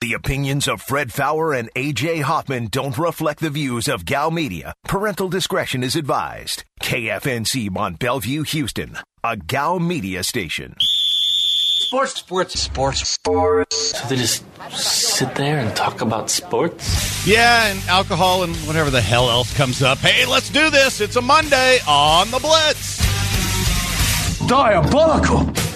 The opinions of Fred Faour and AJ Hoffman don't reflect the views of Gow Media. Parental discretion is advised. KFNC Mont Belvieu, Houston, a Gow Media station. Sports, sports, sports, sports. So they just sit there and talk about sports? Yeah, and alcohol and whatever the hell else comes up. Hey, let's do this. It's a Monday on the Blitz. Diabolical.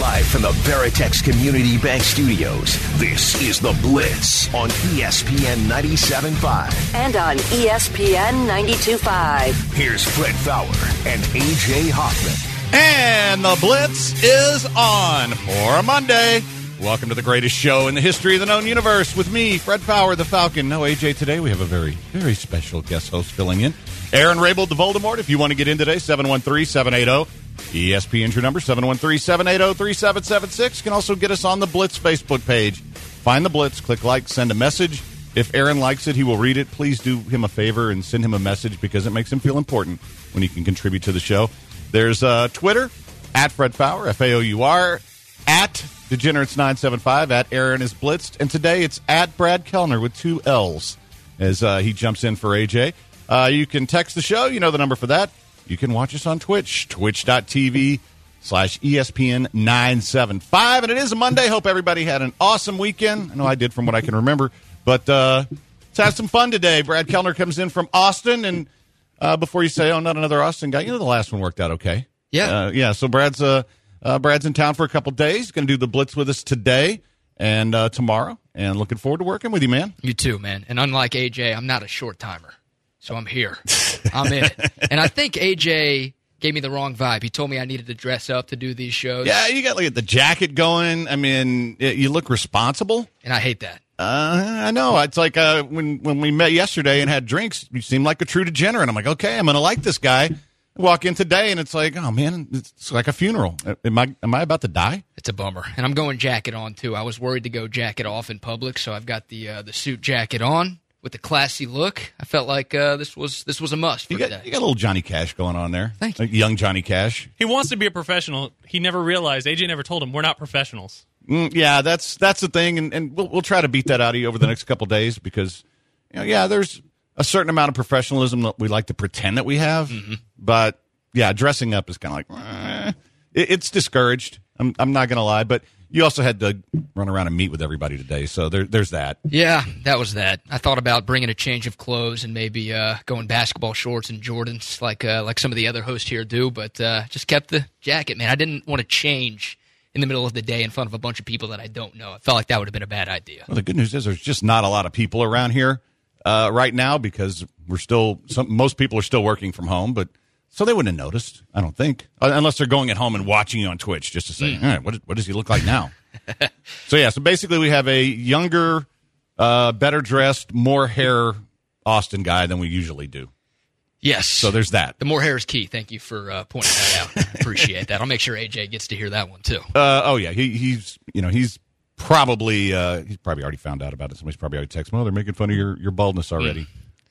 Live from the Veritex Community Bank Studios, this is The Blitz on ESPN 97.5. and on ESPN 92.5. Here's Fred Faour and AJ Hoffman. And the Blitz is on for Monday. Welcome to the greatest show in the history of the known universe with me, Fred Faour, the Falcon. No AJ today. We have a very, very special guest host filling in. Aaron Rabel, the Voldemort. If you want to get in today, 713 780 ESPN's your number, 713 780 3776. You can also get us on the Blitz Facebook page. Find the Blitz, click like, send a message. If Aaron likes it, he will read it. Please do him a favor and send him a message because it makes him feel important when he can contribute to the show. There's uh, Twitter, at Fred Faour, F A O U R, at Degenerates975, at Aaron is Blitzed. And today it's at Brad Kellner with two L's as uh, he jumps in for AJ. Uh, you can text the show. You know the number for that. You can watch us on Twitch, twitch.tv slash ESPN 975. And it is a Monday. Hope everybody had an awesome weekend. I know I did from what I can remember. But uh, let's have some fun today. Brad Kellner comes in from Austin. And uh, before you say, oh, not another Austin guy, you know the last one worked out okay. Yeah. Uh, yeah. So Brad's uh, uh, Brad's in town for a couple days. Going to do the Blitz with us today and uh, tomorrow. And looking forward to working with you, man. You too, man. And unlike AJ, I'm not a short timer. So I'm here. I'm in it. And I think AJ gave me the wrong vibe. He told me I needed to dress up to do these shows. Yeah, you got like the jacket going. I mean, you look responsible. And I hate that. Uh, I know. It's like uh, when when we met yesterday and had drinks. You seemed like a true degenerate. I'm like, okay, I'm gonna like this guy. Walk in today and it's like, oh man, it's like a funeral. Am I am I about to die? It's a bummer. And I'm going jacket on too. I was worried to go jacket off in public, so I've got the uh, the suit jacket on with the classy look. I felt like uh, this was this was a must for You got today. you got a little Johnny Cash going on there. Thank you. Like young Johnny Cash. He wants to be a professional. He never realized. AJ never told him we're not professionals. Mm, yeah, that's that's the thing, and, and we'll we'll try to beat that out of you over the next couple days because, you know, yeah, there's a certain amount of professionalism that we like to pretend that we have, but yeah, dressing up is kind of like eh, it, it's discouraged. I'm I'm not gonna lie, but you also had to run around and meet with everybody today, so there there's that. Yeah, that was that. I thought about bringing a change of clothes and maybe uh, going basketball shorts and Jordans like uh, like some of the other hosts here do, but uh, just kept the jacket, man. I didn't want to change in the middle of the day in front of a bunch of people that I don't know. I felt like that would have been a bad idea. Well, the good news is there's just not a lot of people around here uh, right now because we're still some, most people are still working from home, but so they wouldn't have noticed. I don't think Uh, unless they're going at home and watching you on Twitch just to say, "All right, what, what does he look like now? so yeah, so basically we have a younger, uh, better dressed, more hair Austin guy than we usually do. Yes. So there's that. the more hair is key. Thank you for uh, pointing that out. Appreciate that. I'll make sure AJ gets to hear that one too. Uh, oh yeah, he, he's you know he's probably uh, he's probably already found out about it. Somebody's probably already texted. Well, they're making fun of your your baldness already.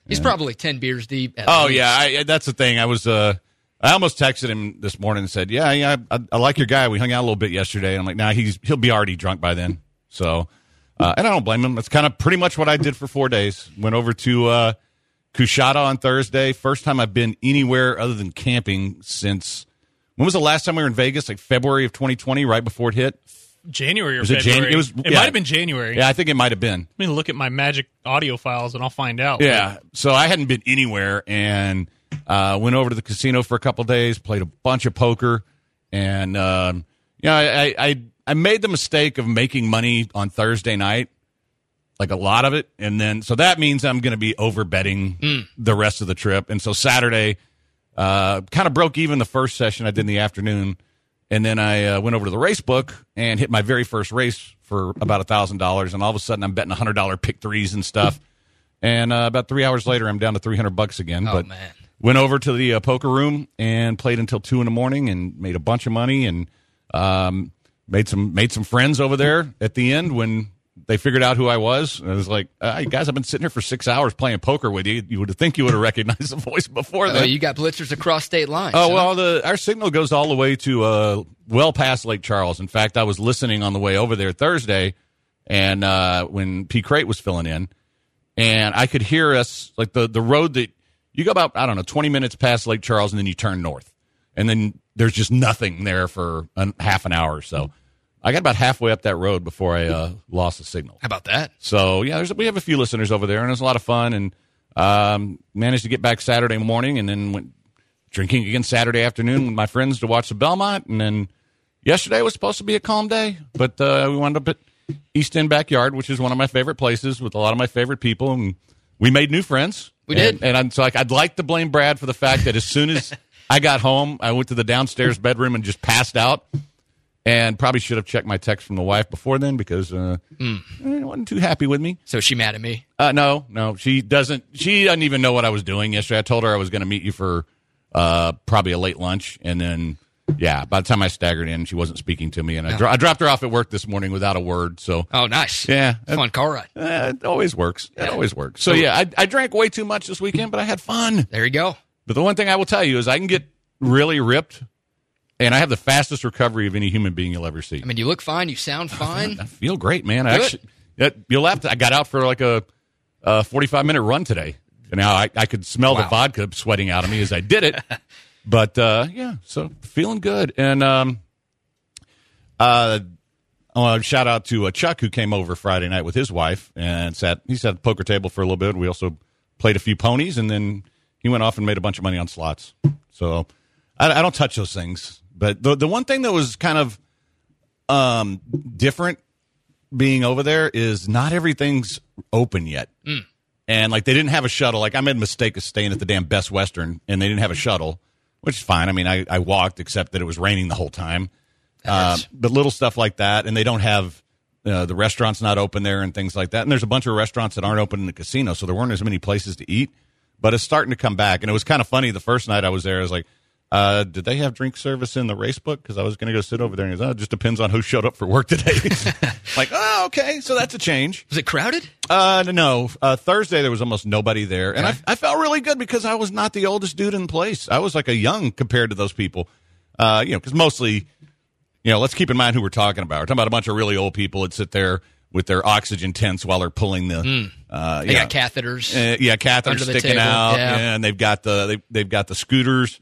He's probably ten beers deep. at Oh least. yeah, I, that's the thing. I was uh, I almost texted him this morning and said, "Yeah, yeah, I, I like your guy. We hung out a little bit yesterday." And I'm like, "Nah, he's he'll be already drunk by then." So, uh, and I don't blame him. That's kind of pretty much what I did for four days. Went over to uh, Coushatta on Thursday. First time I've been anywhere other than camping since. When was the last time we were in Vegas? Like February of 2020, right before it hit. January or Was it Jan- February. it was- It yeah. might have been January. Yeah, I think it might have been. Let me look at my magic audio files and I'll find out. Yeah. So I hadn't been anywhere and uh, went over to the casino for a couple days, played a bunch of poker, and um, you know, I, I I made the mistake of making money on Thursday night, like a lot of it, and then so that means I'm going to be over betting the rest of the trip, and so Saturday, uh, kind of broke even the first session I did in the afternoon. And then I uh, went over to the race book and hit my very first race for about a thousand dollars, and all of a sudden I'm betting a hundred dollar pick threes and stuff. And uh, about three hours later, I'm down to three hundred bucks again. Oh, but man. went over to the uh, poker room and played until two in the morning and made a bunch of money and um, made some made some friends over there at the end when they figured out who I was. And I was like, uh, you guys, I've been sitting here for six hours playing poker with you. You would think you would have recognized the voice before Oh, that. you got blitzers across state lines. Oh huh? well, the our signal goes all the way to uh, well past Lake Charles. In fact, I was listening on the way over there Thursday, and uh, when P. Crate was filling in, and I could hear us like the the road that you go about I don't know twenty minutes past Lake Charles, and then you turn north, and then there's just nothing there for a, half an hour or so. I got about halfway up that road before I uh, lost the signal. How about that? So yeah, there's, we have a few listeners over there, and it was a lot of fun. And um, managed to get back Saturday morning, and then went drinking again Saturday afternoon with my friends to watch the Belmont. And then yesterday was supposed to be a calm day, but uh, we wound up at East End Backyard, which is one of my favorite places with a lot of my favorite people, and we made new friends. We and, did. and I'm so like I'd like to blame Brad for the fact that as soon as I got home, I went to the downstairs bedroom and just passed out. And probably should have checked my text from the wife before then because uh, Mm. eh, wasn't too happy with me. So she mad at me? Uh, no, no, she doesn't. She doesn't even know what I was doing yesterday. I told her I was going to meet you for uh, probably a late lunch, and then yeah, by the time I staggered in, she wasn't speaking to me, and I, dro- I dropped her off at work this morning without a word. So Oh, nice. yeah, Fun car ride. uh, it always works. It always works. So yeah, I, I drank way too much this weekend, but I had fun. There you go. But the one thing I will tell you is I can get really ripped, and I have the fastest recovery of any human being you'll ever see. I mean, you look fine. You sound fine. I feel great, man. I actually, you'll laugh. I got out for like a, a 45 minute run today. And now I, I could smell the vodka sweating out of me as I did it. but uh, yeah, so feeling good. And um, uh, I want to shout out to uh, Chuck who came over Friday night with his wife and sat. He sat at the poker table for a little bit. We also played a few ponies, and then he went off and made a bunch of money on slots. So I, I don't touch those things. But the the one thing that was kind of um, different being over there is not everything's open yet. And like they didn't have a shuttle. Like I made a mistake of staying at the damn Best Western, and they didn't have a shuttle, which is fine. I mean, I, I walked, except that it was raining the whole time. Uh, but little stuff like that, and they don't have uh, the restaurants not open there and things like that. And there's a bunch of restaurants that aren't open in the casino, so there weren't as many places to eat. But it's starting to come back, and it was kind of funny. The first night I was there, I was like, uh, "Did they have drink service in the race book?" Because I was going to go sit over there, and he goes, "Oh, it just depends on who showed up for work today." like, oh, okay, so that's a change. Was it crowded? Uh, no. Uh, Thursday there was almost nobody there, and Okay. I, I felt really good because I was not the oldest dude in place. I was like a young compared to those people. Uh, you know, because mostly, you know, let's keep in mind who we're talking about. We're talking about a bunch of really old people that sit there with their oxygen tents while they're pulling the. Uh, Hmm. They yeah. got catheters. Uh, yeah, catheters sticking table, out, yeah. Hmm. and they've got the they, they've got the scooters,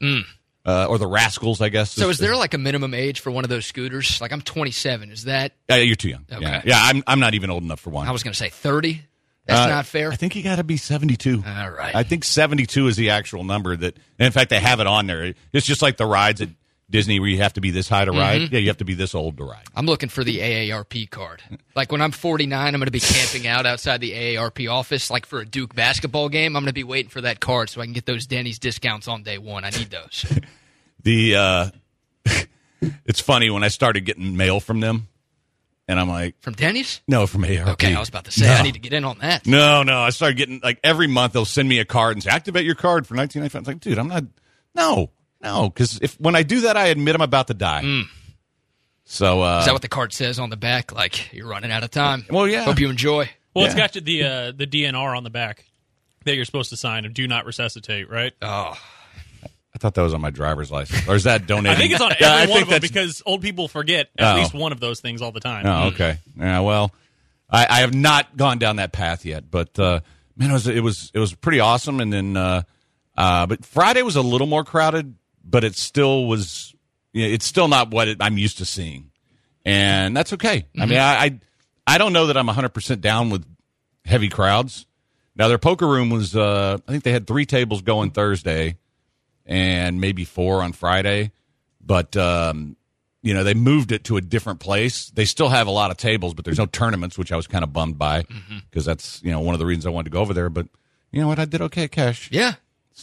uh, or the rascals, I guess. so is there like a minimum age for one of those scooters? Like I'm 27. Is that? Uh, you're too young. Okay. Yeah, yeah. I'm I'm not even old enough for one. I was going to say 30. That's Uh, not fair. I think you got to be 72. All right. I think 72 is the actual number that, and in fact, they have it on there. It's just like the rides at Disney where you have to be this high to ride. Mm-hmm. Yeah, you have to be this old to ride. I'm looking for the AARP card. Like when I'm 49, I'm going to be camping out outside the AARP office, like for a Duke basketball game. I'm going to be waiting for that card so I can get those Denny's discounts on day one. I need those. The, uh, it's funny when I started getting mail from them and I'm like, From Denny's? no, from ARP. Okay, I was about to say No. I need to get in on that. No, no. I started getting like every month they'll send me a card and say, activate your card for 1995. It's like, dude, I'm not, no, no. Cause if, when I do that, I admit I'm about to die. So, uh. Is that what the card says on the back? Like you're running out of time. Well, yeah. Hope you enjoy. Well, it's got the uh, the DNR on the back that you're supposed to sign of do not resuscitate, right? Oh, I thought that was on my driver's license. Or is that donating? I think it's on every Yeah, I one think of them because old people forget at Oh. least one of those things all the time. Oh, okay. Yeah, well, I, I have not gone down that path yet, but uh, man, it was it was it was pretty awesome. And then, uh, uh, but Friday was a little more crowded, but it still was. You know, it's still not what it, I'm used to seeing, and that's okay. I mean, I, I I don't know that I'm 100 percent down with heavy crowds. Now their poker room was uh, I think they had three tables going Thursday, and maybe four on Friday, but um, you know they moved it to a different place. They still have a lot of tables, but there's no tournaments, which I was kind of bummed by because that's you know one of the reasons I wanted to go over there. But you know what, I did okay, cash. yeah.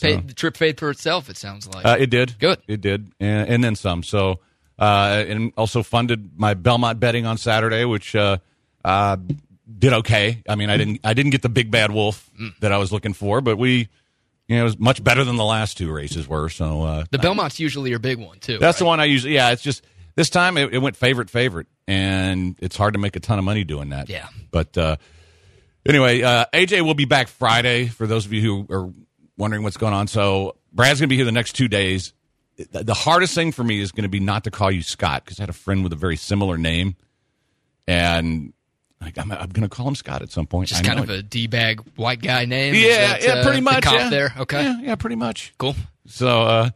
Paid, the trip paid for itself. It sounds like. Uh, it did. Good. It did, and, and then some. So, uh, and also funded my Belmont betting on Saturday, which uh, uh, did okay. I mean, I didn't I didn't get the big bad wolf that I was looking for, but we, you know, it was much better than the last two races were. So uh, the Belmont's usually your big one too. that's the one I usually. Yeah, it's just this time it, it went favorite favorite, and it's hard to make a ton of money doing that. Yeah. but uh, anyway, uh, AJ will be back Friday. For those of you who are wondering what's going on, so Brad's going to be here the next two days. The the hardest thing for me is going to be not to call you Scott because I had a friend with a very similar name, and I, I'm, I'm going to call him Scott at some point. Just kind of it. a d bag white guy name. Yeah, that, yeah, uh, pretty the much. comp yeah. there. Okay, yeah, yeah, pretty much. cool. So, uh,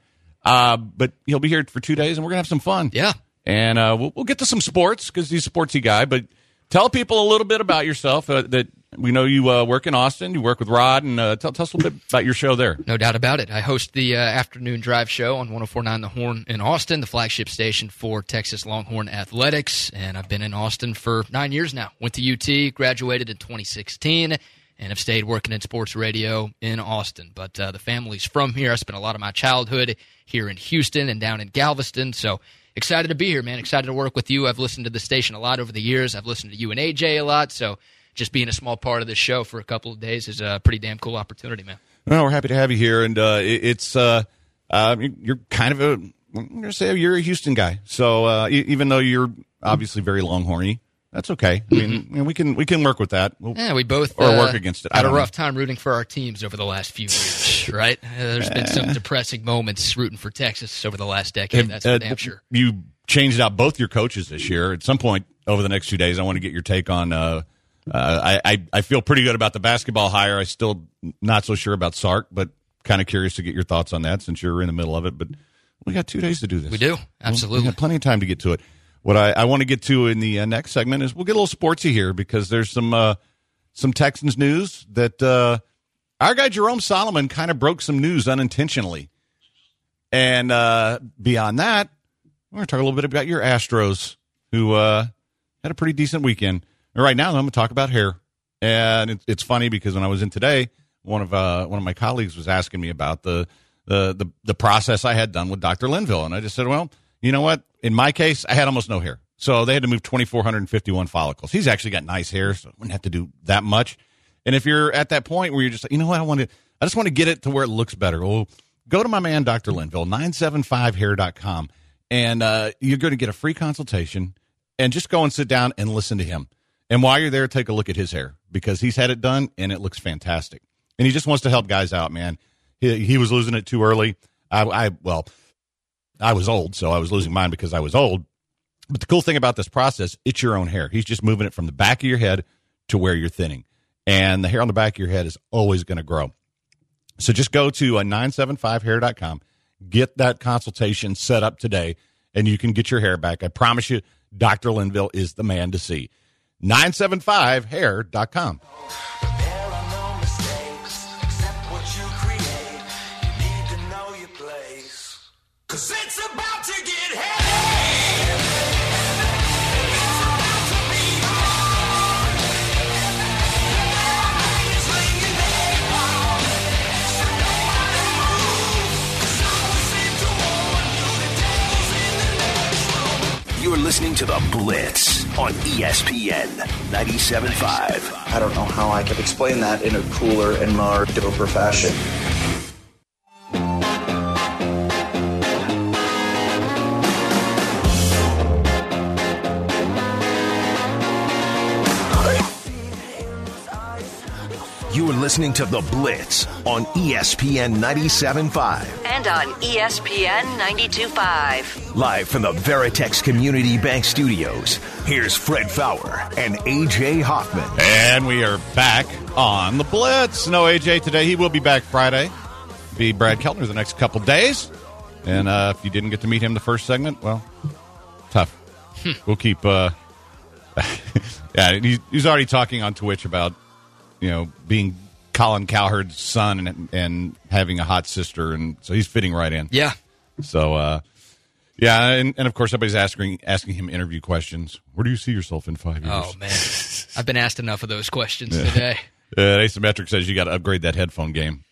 uh, but he'll be here for two days, and we're gonna have some fun. Yeah. and uh, we'll, we'll get to some sports because he's a sportsy guy. But tell people a little bit about yourself. Uh, that we know you uh, work in Austin. You work with Rod, and uh, tell, tell us a little bit about your show there. No doubt about it. I host the uh, afternoon drive show on 1049 The Horn in Austin, the flagship station for Texas Longhorn Athletics. And I've been in Austin for nine years now. Went to UT, graduated in 2016, and have stayed working in sports radio in Austin. But uh, the family's from here. I spent a lot of my childhood here in Houston and down in Galveston. So excited to be here, man. Excited to work with you. I've listened to the station a lot over the years. I've listened to you and AJ a lot. So just being a small part of this show for a couple of days is a pretty damn cool opportunity, man. Well, we're happy to have you here, and uh, it, it's uh, uh, you're kind of a I'm to say you're a Houston guy. So uh, even though you're obviously very Longhorny, that's okay. I mean, know, we can we can work with that. We'll- Yeah, we both Or uh, work against it. I Had a don't know. rough time rooting for our teams over the last few years, right? Uh, there's been some depressing moments rooting for Texas over the last decade. That's for Uh, damn sure. You changed out both your coaches this year. At some point over the next few days, I want to get your take on. Uh, uh, I, I I feel pretty good about the basketball hire. I still not so sure about Sark, but kind of curious to get your thoughts on that since you're in the middle of it. But we got two days to do this. We do absolutely. We got plenty of time to get to it. What I, I want to get to in the uh, next segment is we'll get a little sportsy here because there's some uh, some Texans news that uh, our guy Jerome Solomon kind of broke some news unintentionally. And uh, beyond that, we're going to talk a little bit about your Astros, who uh, had a pretty decent weekend. And right now, I'm going to talk about hair. And it, it's funny because when I was in today, one of uh, one of my colleagues was asking me about the, the the the process I had done with Dr. Linville, and I just said, well, you know what? In my case, I had almost no hair, so they had to move 2,451 follicles. He's actually got nice hair, so I wouldn't have to do that much. And if you're at that point where you're just like, you know what, I want to, I just want to get it to where it looks better. Well, go to my man, Dr. Linville, 975hair.com, and uh, you're going to get a free consultation and just go and sit down and listen to him. And while you're there, take a look at his hair because he's had it done and it looks fantastic. And he just wants to help guys out, man. He, he was losing it too early. I, I, well, I was old, so I was losing mine because I was old. But the cool thing about this process, it's your own hair. He's just moving it from the back of your head to where you're thinning. And the hair on the back of your head is always going to grow. So just go to uh, 975hair.com, get that consultation set up today, and you can get your hair back. I promise you, Dr. Linville is the man to see. 975hair.com. Cause it's about to get heavy. It's about to be on. It's ringing their call. So nobody move. 'Cause no one seemed to warn you. The devil's in the next room. You're listening to The Blitz on ESPN 97.5. I don't know how I could explain that in a cooler and more doper fashion. You are listening to The Blitz on ESPN 97.5. And on ESPN 92.5. Live from the Veritex Community Bank Studios, here's Fred Faour and AJ Hoffman. And we are back on the Blitz. No AJ today. He will be back Friday. Be Brad Kellner the next couple days. And uh, if you didn't get to meet him the first segment, well, tough. we'll keep. Uh, yeah, he's, he's already talking on Twitch about you know being Colin Cowherd's son and and having a hot sister, and so he's fitting right in. Yeah, So, uh, yeah, and, and of course, everybody's asking asking him interview questions. Where do you see yourself in five years? Oh man, I've been asked enough of those questions today. Uh, Asymmetric says you got to upgrade that headphone game.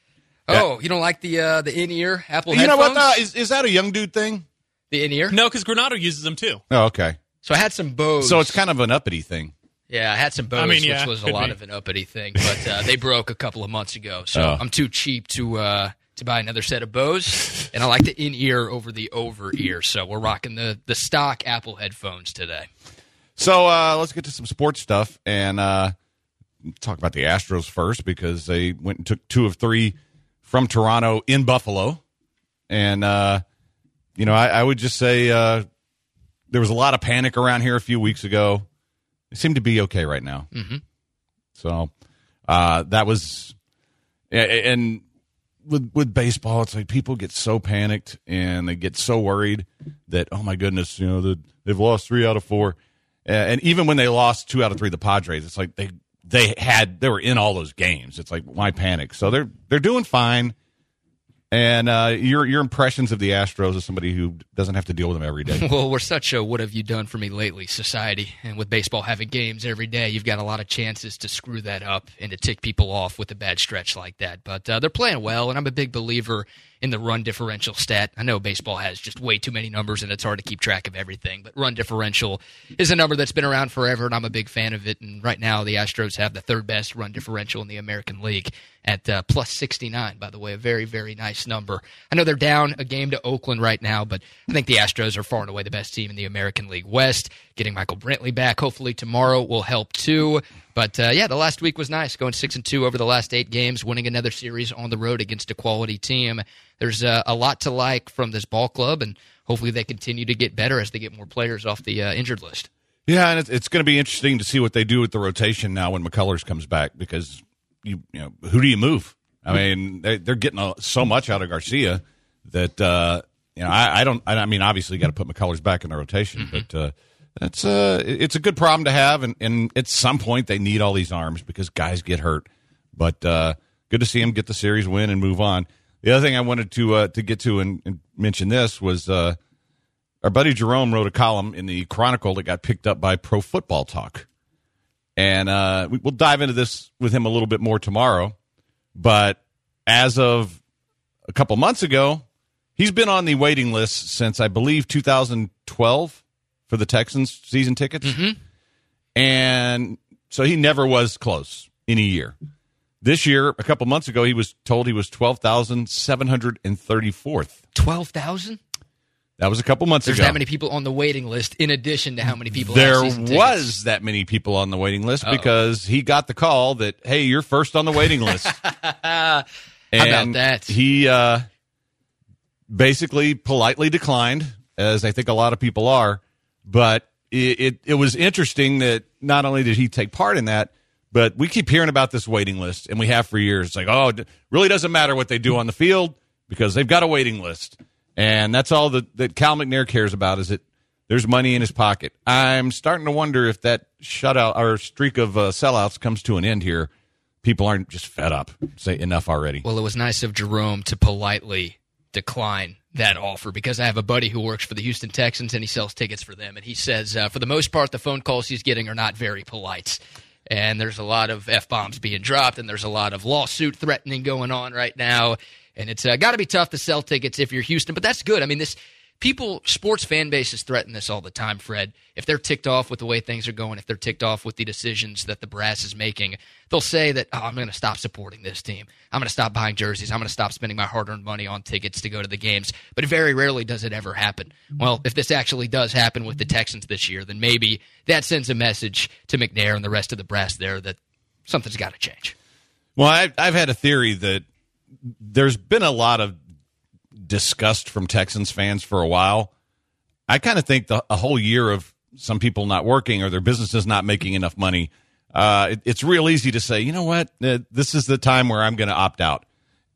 Oh, you don't like the uh, the in ear Apple you know headphones? what? Though? Is is that a young dude thing? the in ear? No, because Granado uses them too. Oh, okay. So I had some Bose. So it's kind of an uppity thing. Yeah, I had some Bose, I mean, yeah, which was a lot be. of an uppity thing, but uh, they broke a couple of months ago. So Oh. I'm too cheap to uh, to buy another set of Bose, and I like the in ear over the over ear. So we're rocking the the stock Apple headphones today. So uh, let's get to some sports stuff and uh, talk about the Astros first because they went and took two of three from Toronto in Buffalo, and uh, you know I, I would just say uh, there was a lot of panic around here a few weeks ago They seem to be okay right now. Mm-hmm. So uh, that was, and with with baseball, it's like people get so panicked and they get so worried that oh my goodness, you know the, they've lost three out of four, and even when they lost two out of three, the Padres, it's like they they had they were in all those games. It's like why panic? So they're they're doing fine. And uh, your your impressions of the Astros as somebody who doesn't have to deal with them every day. Well, we're such a what have you done for me lately society. And with baseball having games every day, you've got a lot of chances to screw that up and to tick people off with a bad stretch like that. But uh, they're playing well, and I'm a big believer in the run differential stat. I know baseball has just way too many numbers and it's hard to keep track of everything, but run differential is a number that's been around forever, and I'm a big fan of it. And right now, the Astros have the third best run differential in the American League at uh, plus 69, by the way. A very, very nice number. I know they're down a game to Oakland right now, but I think the Astros are far and away the best team in the American League West. Getting Michael Brantley back, hopefully tomorrow, will help too. But uh, yeah, the last week was nice, going six and two over the last eight games, winning another series on the road against a quality team. There's uh, a lot to like from this ball club, and hopefully they continue to get better as they get more players off the uh, injured list. Yeah, and it's, it's going to be interesting to see what they do with the rotation now when McCullers comes back because you you know who do you move? I mean, they, they're getting so much out of Garcia that uh, you know I, I don't. I, mean, obviously, you got to put McCullers back in the rotation, but uh, that's uh, it's a good problem to have, and, and at some point they need all these arms because guys get hurt. But uh, good to see him get the series win and move on. The other thing I wanted to uh, to get to and, and mention this was uh, our buddy Jerome wrote a column in the Chronicle that got picked up by Pro Football Talk, and uh, we, we'll dive into this with him a little bit more tomorrow. But as of a couple months ago, he's been on the waiting list since I believe 2012 for the Texans season tickets, and so he never was close in a year. This year, a couple months ago, he was told he was twelve thousand seven hundred and thirty fourth. 12,000? That was a couple months There's ago. There's that many people on the waiting list in addition to how many people there was that many people on the waiting list because he got the call that hey, you're first on the waiting list. How And about that? He uh, basically politely declined, as I think a lot of people are. But it, it it was interesting that not only did he take part in that, but we keep hearing about this waiting list, and we have for years. It's like, oh, it really doesn't matter what they do on the field because they've got a waiting list, and that's all that, that Cal McNair cares about is that there's money in his pocket. I'm starting to wonder if that shutout or streak of uh, sellouts comes to an end here. People aren't just fed up. Say enough already. Well, it was nice of Jerome to politely decline that offer because I have a buddy who works for the Houston Texans and he sells tickets for them. And he says, uh, for the most part, the phone calls he's getting are not very polite. And there's a lot of F bombs being dropped and there's a lot of lawsuit threatening going on right now. And it's uh, got to be tough to sell tickets if you're Houston, but that's good. I mean, this people, sports fan bases threaten this all the time, Fred. If they're ticked off with the way things are going, if they're ticked off with the decisions that the brass is making, they'll say that, oh, I'm going to stop supporting this team. I'm going to stop buying jerseys. I'm going to stop spending my hard earned money on tickets to go to the games. But very rarely does it ever happen. Well, if this actually does happen with the Texans this year, then maybe that sends a message to McNair and the rest of the brass there that something's got to change. Well, I, I've had a theory that there's been a lot of disgust from Texans fans for a while. I kind of think the, a whole year of some people not working or their businesses not making enough money, uh, it, it's real easy to say, you know what, Uh, this is the time where I'm going to opt out.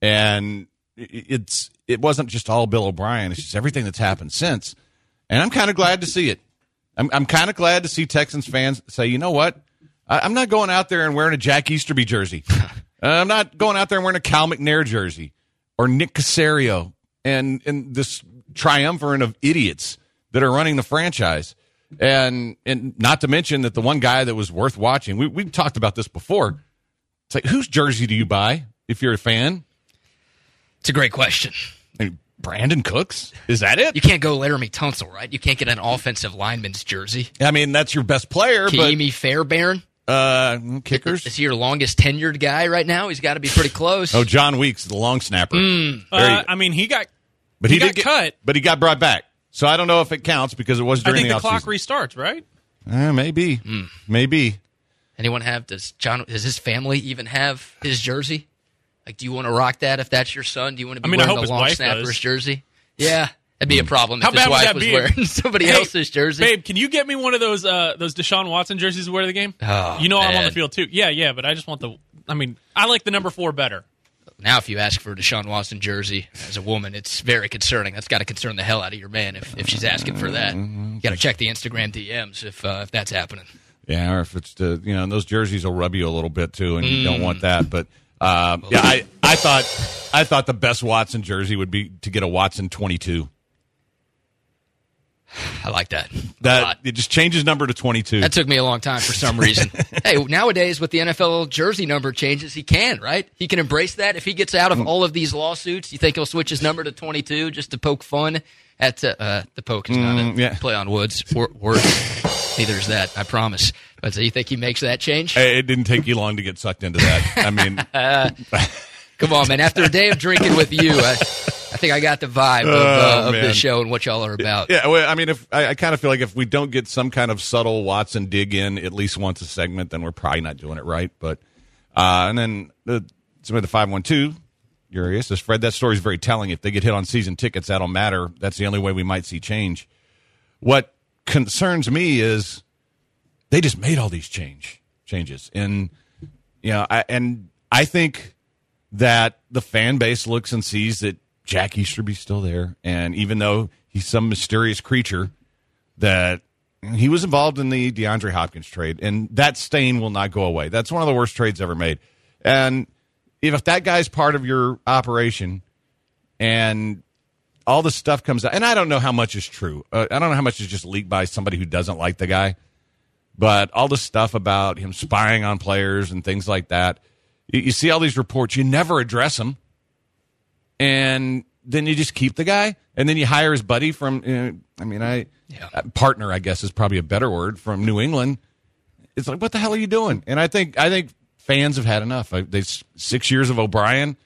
And it- it's it wasn't just all Bill O'Brien; it's just everything that's happened since. And I'm kind of glad to see it. I'm, I'm kind of glad to see Texans fans say, you know what, I, I'm not going out there and wearing a Jack Easterby jersey. I'm not going out there and wearing a Cal McNair jersey or Nick Caserio and and this triumvirate of idiots that are running the franchise. And and not to mention that the one guy that was worth watching, we we talked about this before. It's like whose jersey do you buy if you're a fan? It's a great question. I mean, Brandin Cooks is that it? You can't go Laremy Tunsil, right? You can't get an offensive lineman's jersey. I mean, that's your best player, Ka'imi Fairbairn. But uh, kickers. Is he your longest tenured guy right now? He's got to be pretty close. Oh, Jon Weeks, the long snapper. Very Uh. I mean, he got but he he, got did get cut. But he got brought back, so I don't know if it counts because it was I during think the the, clock offseason. restarts, right? Uh, maybe, Hmm. maybe. Anyone have? Does John? Does his family even have his jersey? Like, do you want to rock that if that's your son? Do you want to be I mean, I wearing hope the long snapper's does. jersey? Yeah, That'd be a problem if How his bad would wife that was be? wearing somebody Hey, else's jersey. Babe, can you get me one of those uh, those Deshaun Watson jerseys to wear to the game? Oh, you know I'm on the field too. Yeah, yeah, but I just want the. I mean, I like the number four better. Now, if you ask for a Deshaun Watson jersey as a woman, it's very concerning. That's got to concern the hell out of your man if, if she's asking for that. You got to check the Instagram DMs if uh, if that's happening. Yeah, or if it's the you know, and those jerseys will rub you a little bit too, and you don't Mm. want that. But uh, yeah, I I thought I thought the best Watson jersey would be to get a Watson twenty two. I like that. That it just changes number to twenty two. That took me a long time for some reason. hey, nowadays with the NFL jersey number changes, he can, right? He can embrace that. If he gets out of all of these lawsuits, you think he'll switch his number to 22 just to poke fun at uh, uh, the poke is not a Mm, yeah. play on woods or words. Neither is that, I promise. But so you think he makes that change? It didn't take you long to get sucked into that. I mean, Come on, man. After a day of drinking with you, I, I think I got the vibe of, Oh, uh, of the show and what y'all are about. yeah. Well, I mean, if I, I kind of feel like if we don't get some kind of subtle Watson dig in at least once a segment, then we're probably not doing it right. But uh, and then the somebody the five one two. Curious, says Fred. That story is very telling. If they get hit on season tickets, that'll matter. That's the only way we might see change. What concerns me is they just made all these change changes, and you know, I, and I think that the fan base looks and sees that Jack Easterby's still there, and even though he's some mysterious creature, that he was involved in the DeAndre Hopkins trade, and that stain will not go away. That's one of the worst trades ever made, and if that guy's part of your operation, and all the stuff comes out, and I don't know how much is true. Uh, I don't know how much is just leaked by somebody who doesn't like the guy, but all the stuff about him spying on players and things like that. You, you see all these reports, you never address them, and then you just keep the guy, and then you hire his buddy from. Uh, I mean, I Yeah. uh, partner, I guess, is probably a better word from New England. It's like, what the hell are you doing? And I think I think fans have had enough. I, they six years of O'Brien,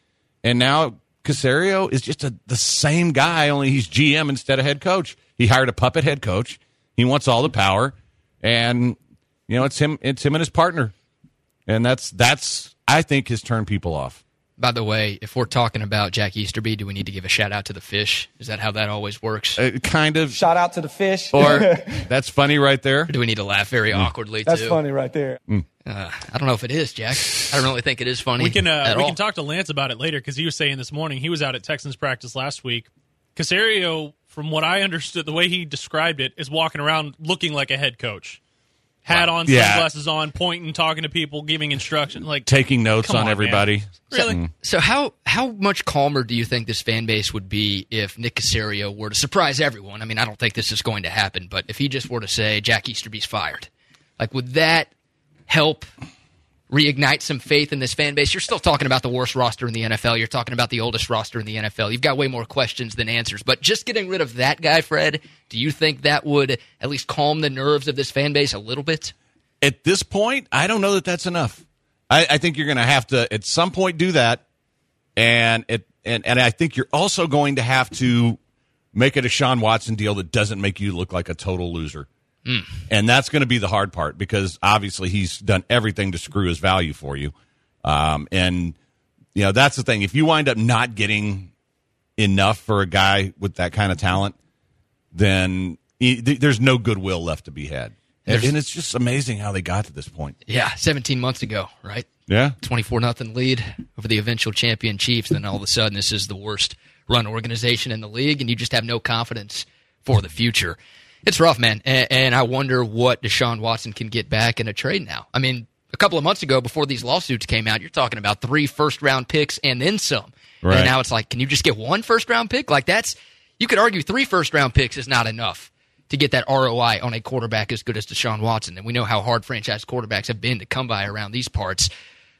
and now Caserio is just a, the same guy, only he's GM instead of head coach. He hired a puppet head coach. He wants all the power, and you know it's him. It's him and his partner, and that's that's I think has turned people off. By the way, if we're talking about Jack Easterby, do we need to give a shout out to the fish? Is that how that always works? Uh, kind of, Shout out to the fish. or that's funny right there. Or do we need to laugh very awkwardly That's too? funny right there. Uh, I don't know if it is, Jack. I don't really think it is funny. We can uh, at we all. can talk to Lance about it later because he was saying this morning he was out at Texans practice last week. Caserio, from what I understood, the way he described it, is walking around looking like a head coach, hat on, Yeah. sunglasses on, pointing, talking to people, giving instruction. Like Taking notes Come on, on, man. everybody. really, hmm. So how how much calmer do you think this fan base would be if Nick Caserio were to surprise everyone? I mean, I don't think this is going to happen, but if he just were to say Jack Easterby's fired, like would that help reignite some faith in this fan base? You're still talking about the worst roster in the NFL. You're talking about the oldest roster in the NFL. You've got way more questions than answers. But just getting rid of that guy, Fred, do you think that would at least calm the nerves of this fan base a little bit? At this point, I don't know that that's enough. I, I think you're going to have to at some point do that, and it and and I think you're also going to have to make it a Sean Watson deal that doesn't make you look like a total loser. And that's going to be the hard part because obviously he's done everything to screw his value for you. Um, and, you know, that's the thing. If you wind up not getting enough for a guy with that kind of talent, then he, th- there's no goodwill left to be had. And, and it's just amazing how they got to this point. Yeah, 17 months ago, right? Yeah. 24 nothing lead over the eventual champion Chiefs. Then all of a sudden, this is the worst run organization in the league, and you just have no confidence for the future. It's rough, man. And, and I wonder what Deshaun Watson can get back in a trade now. I mean, a couple of months ago, before these lawsuits came out, you're talking about three first round picks and then some. Right. And now it's like, can you just get one first round pick? Like that's you could argue three first round picks is not enough to get that ROI on a quarterback as good as Deshaun Watson. And we know how hard franchise quarterbacks have been to come by around these parts.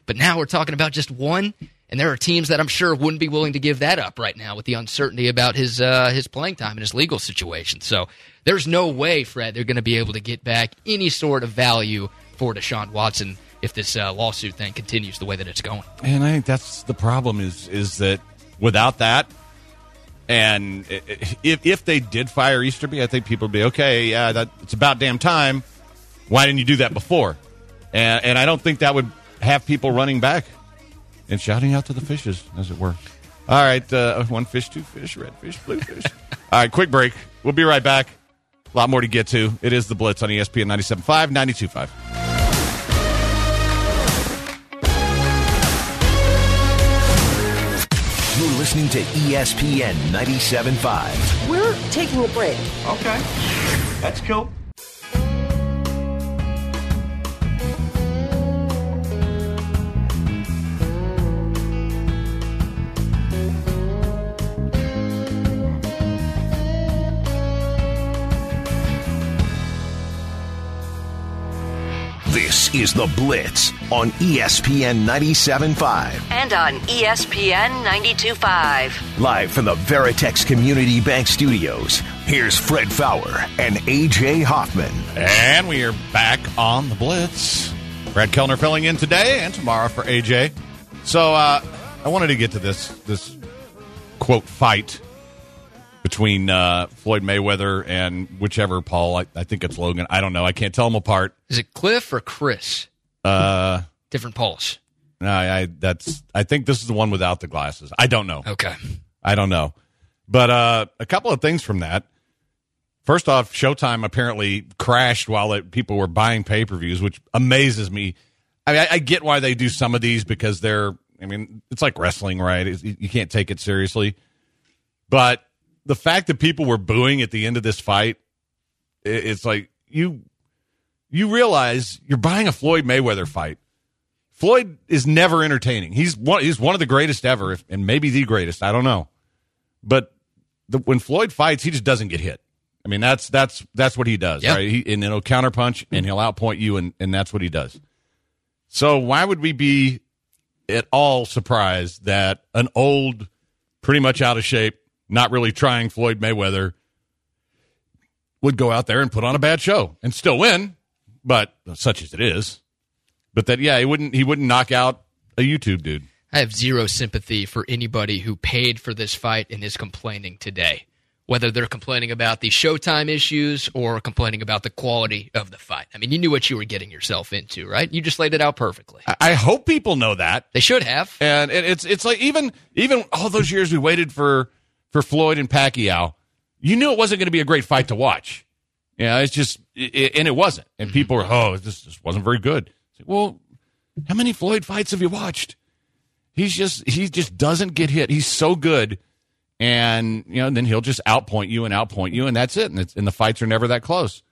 But now we're talking about just one, and there are teams that I'm sure wouldn't be willing to give that up right now with the uncertainty about his uh, his playing time and his legal situation. So there's no way, Fred, they're going to be able to get back any sort of value for Deshaun Watson if this uh, lawsuit thing continues the way that it's going. And I think that's the problem is is that without that, and if if they did fire Easterby, I think people would be okay. Yeah, that it's about damn time. Why didn't you do that before? And and I don't think that would have people running back and shouting out to the fishes, as it were. All right, uh, one fish, two fish, red fish, blue fish. All right, quick break. We'll be right back. A lot more to get to. It is the Blitz on ESPN 97.5, 92.5. You're listening to ESPN 97.5. We're taking a break. Okay. That's cool. Is The Blitz on ESPN 97.5. And on ESPN 92.5. Live from the Veritex Community Bank Studios, here's Fred Faour and AJ Hoffman. And we are back on the Blitz. Brad Kellner filling in today and tomorrow for AJ. So uh, I wanted to get to this this quote fight between uh, Floyd Mayweather and whichever Paul. I, I think it's Logan. I don't know. I can't tell them apart. Is it Cliff or Chris? Uh, Different Pauls. no, I, I that's. I think this is the one without the glasses. I don't know. Okay. I don't know. But uh, a couple of things from that. First off, Showtime apparently crashed while it, people were buying pay per views, which amazes me. I mean, I, I get why they do some of these because they're, I mean, it's like wrestling, right? It's, you can't take it seriously. But the fact that people were booing at the end of this fight, it, it's like you you realize you're buying a Floyd Mayweather fight. Floyd is never entertaining. He's one. He's one of the greatest ever, if, and maybe the greatest. I don't know, but the, when Floyd fights, he just doesn't get hit. I mean, that's that's that's what he does, Yeah. right? He, and he'll counterpunch and he'll outpoint you, and, and that's what he does. So why would we be at all surprised that an old, pretty much out of shape, not really trying Floyd Mayweather would go out there and put on a bad show and still win, but such as it is. But that yeah, he wouldn't he wouldn't knock out a YouTube dude. I have zero sympathy for anybody who paid for this fight and is complaining today. Whether they're complaining about the showtime issues or complaining about the quality of the fight. I mean, you knew what you were getting yourself into, right? You just laid it out perfectly. I, hope people know that. They should have. And it's it's like even even all those years we waited for for Floyd and Pacquiao, you knew it wasn't going to be a great fight to watch. Yeah, it's just it, and it wasn't. And people were, oh, this just wasn't very good. Like, well, how many Floyd fights have you watched? He's just he just doesn't get hit. He's so good, and you know, then he'll just outpoint you and outpoint you, and that's it. And, it's, and the fights are never that close.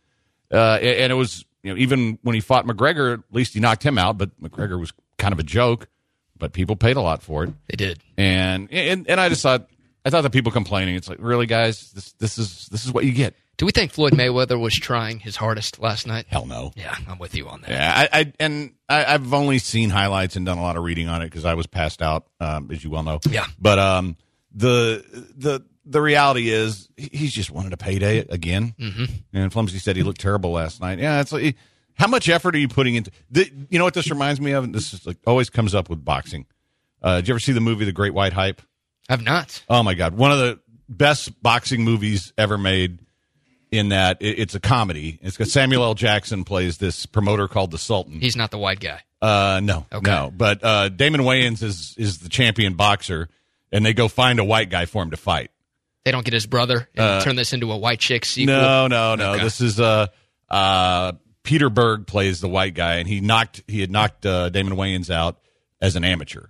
Uh, and and it was you know even when he fought McGregor, at least he knocked him out. But McGregor was kind of a joke. But people paid a lot for it, They did. and and and I just thought I thought the people complaining. It's like really, guys, this this is this is what you get. Do we think Floyd Mayweather was trying his hardest last night? Hell no. Yeah, I'm with you on that. Yeah, I, I and I, I've only seen highlights and done a lot of reading on it because I was passed out, um, as you well know. Yeah. But um, the the the reality is he's just wanted a payday again. Mm-hmm. And Flumsy said he looked terrible last night. Yeah, it's like how much effort are you putting into? The, you know what this reminds me of? And This is like always comes up with boxing. Uh, did you ever see the movie The Great White Hype? I've not. Oh my god, one of the best boxing movies ever made. In that it, it's a comedy. It's got Samuel L. Jackson plays this promoter called the Sultan. He's not the white guy. Uh, no, Okay. no. But uh, Damon Wayans is is the champion boxer, and they go find a white guy for him to fight. They don't get his brother and turn this into a white chick sequel. Uh, No, no, no. Okay. This is uh, uh, Peter Berg plays the white guy, and he knocked he had knocked uh, Damon Wayans out as an amateur,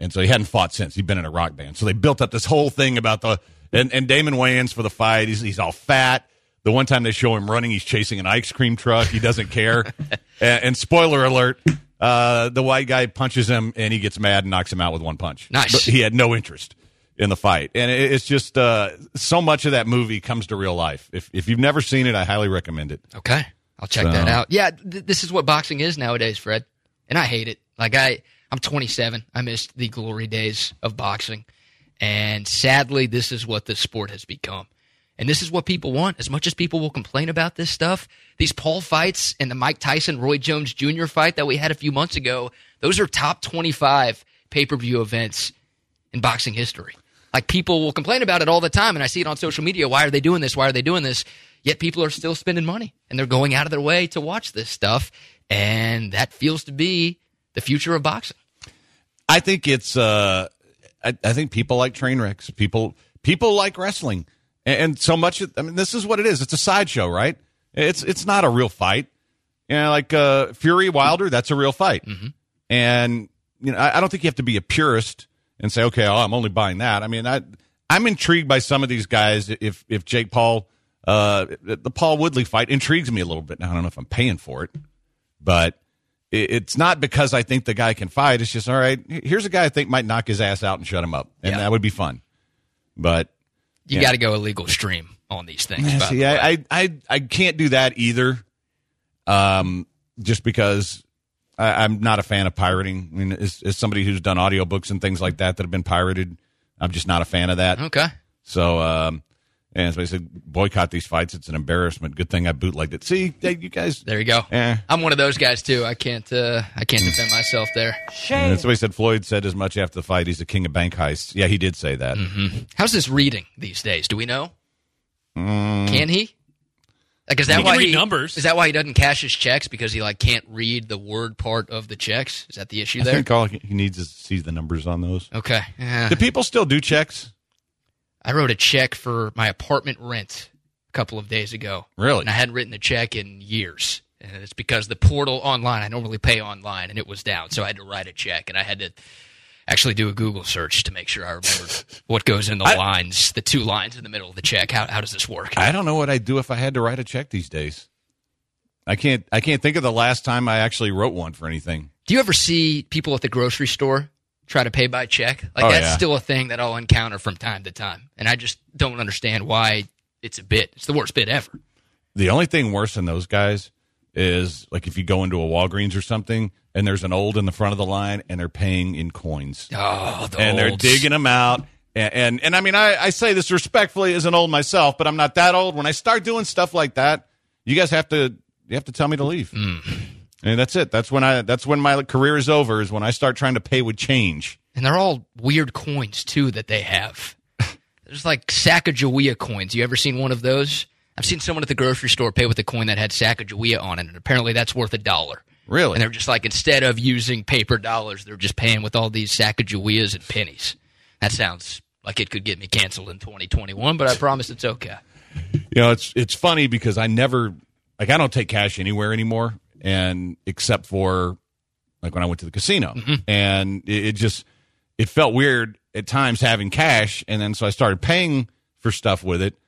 and so he hadn't fought since. He'd been in a rock band, so they built up this whole thing about the and and Damon Wayans for the fight. He's he's all fat. The one time they show him running, he's chasing an ice cream truck. He doesn't care. and, and spoiler alert. Uh, the white guy punches him and he gets mad and knocks him out with one punch. Nice. But he had no interest in the fight. And it, it's just uh, so much of that movie comes to real life. If if you've never seen it, I highly recommend it. Okay, I'll check So- that out. Yeah, th- this is what boxing is nowadays, Fred, and I hate it. Like I, I'm 27. I missed the glory days of boxing, and sadly, this is what the sport has become. And this is what people want. As much as people will complain about this stuff, these Paul fights and the Mike Tyson Roy Jones Jr. fight that we had a few months ago, those are top 25 pay per view events in boxing history. Like people will complain about it all the time, and I see it on social media. Why are they doing this? Why are they doing this? Yet people are still spending money and they're going out of their way to watch this stuff, and that feels to be the future of boxing. I think it's uh, I, I think people like train wrecks. People people like wrestling. And, and so much. I mean, this is what it is. It's a sideshow, right? It's it's not a real fight. You know, like uh, Fury Wilder, that's a real fight. And you know, I, I don't think you have to be a purist and say, okay, oh, I'm only buying that. I mean, I I'm intrigued by some of these guys. If if Jake Paul, uh, the Paul Woodley fight intrigues me a little bit. Now I don't know if I'm paying for it, but it's not because I think the guy can fight. It's just all right. Here's a guy I think might knock his ass out and shut him up, and Yeah. that would be fun. But You Yeah. got to go illegal stream on these things. Yeah, see, the. I, I, I, I can't do that either. Um, just because I, I'm not a fan of pirating. I mean, as, as somebody who's done audiobooks and things like that that have been pirated, I'm just not a fan of that. okay. So, um, and somebody said, boycott these fights. It's an embarrassment. Good thing I bootlegged it. See, hey, you guys. There you go. Eh. I'm one of those guys too. I can't. Uh, I can't defend myself there. And somebody said Floyd said as much after the fight. He's the king of bank heists. Yeah, he did say that. How's this reading these days? Do we know? Can he? Like, is that He can why read he numbers. Is that why he doesn't cash his checks because he like can't read the word part of the checks? Is that the issue I there? think all he needs is to see the numbers on those. Okay. Yeah. Do people still do checks? I wrote a check for my apartment rent a couple of days ago. Really? And I hadn't written a check in years. And it's because the portal online, I normally pay online, and it was down. So I had to write a check, and I had to actually do a Google search to make sure I remembered what goes in the I- lines, the two lines in the middle of the check. How, how does this work? I don't know what I'd do if I had to write a check these days. I can't. I can't think of the last time I actually wrote one for anything. Do you ever see people at the grocery store try to pay by check? Like Oh, that's yeah. still a thing that I'll encounter from time to time, and I just don't understand why it's a bit. It's the worst bit ever. The only thing worse than those guys is like if you go into a Walgreens or something and there's an old in the front of the line and they're paying in coins Oh, the and they're digging them out. And, and and I mean I, I say this respectfully as an old myself, but I'm not that old. When I start doing stuff like that, you guys have to you have to tell me to leave. Mm. And that's it. That's when I that's when my career is over. Is when I start trying to pay with change. And they're all weird coins too that they have. There's like Sacagawea coins. You ever seen one of those? I've seen someone at the grocery store pay with a coin that had Sacagawea on it, and apparently that's worth a dollar. Really? And they're just like instead of using paper dollars, they're just paying with all these Sacagaweas and pennies. That sounds like it could get me canceled in 2021, but I promise it's okay. You know, it's it's funny because I never like I don't take cash anywhere anymore, and except for like when I went to the casino, mm-hmm. and it, it just it felt weird at times having cash, and then so I started paying for stuff with it,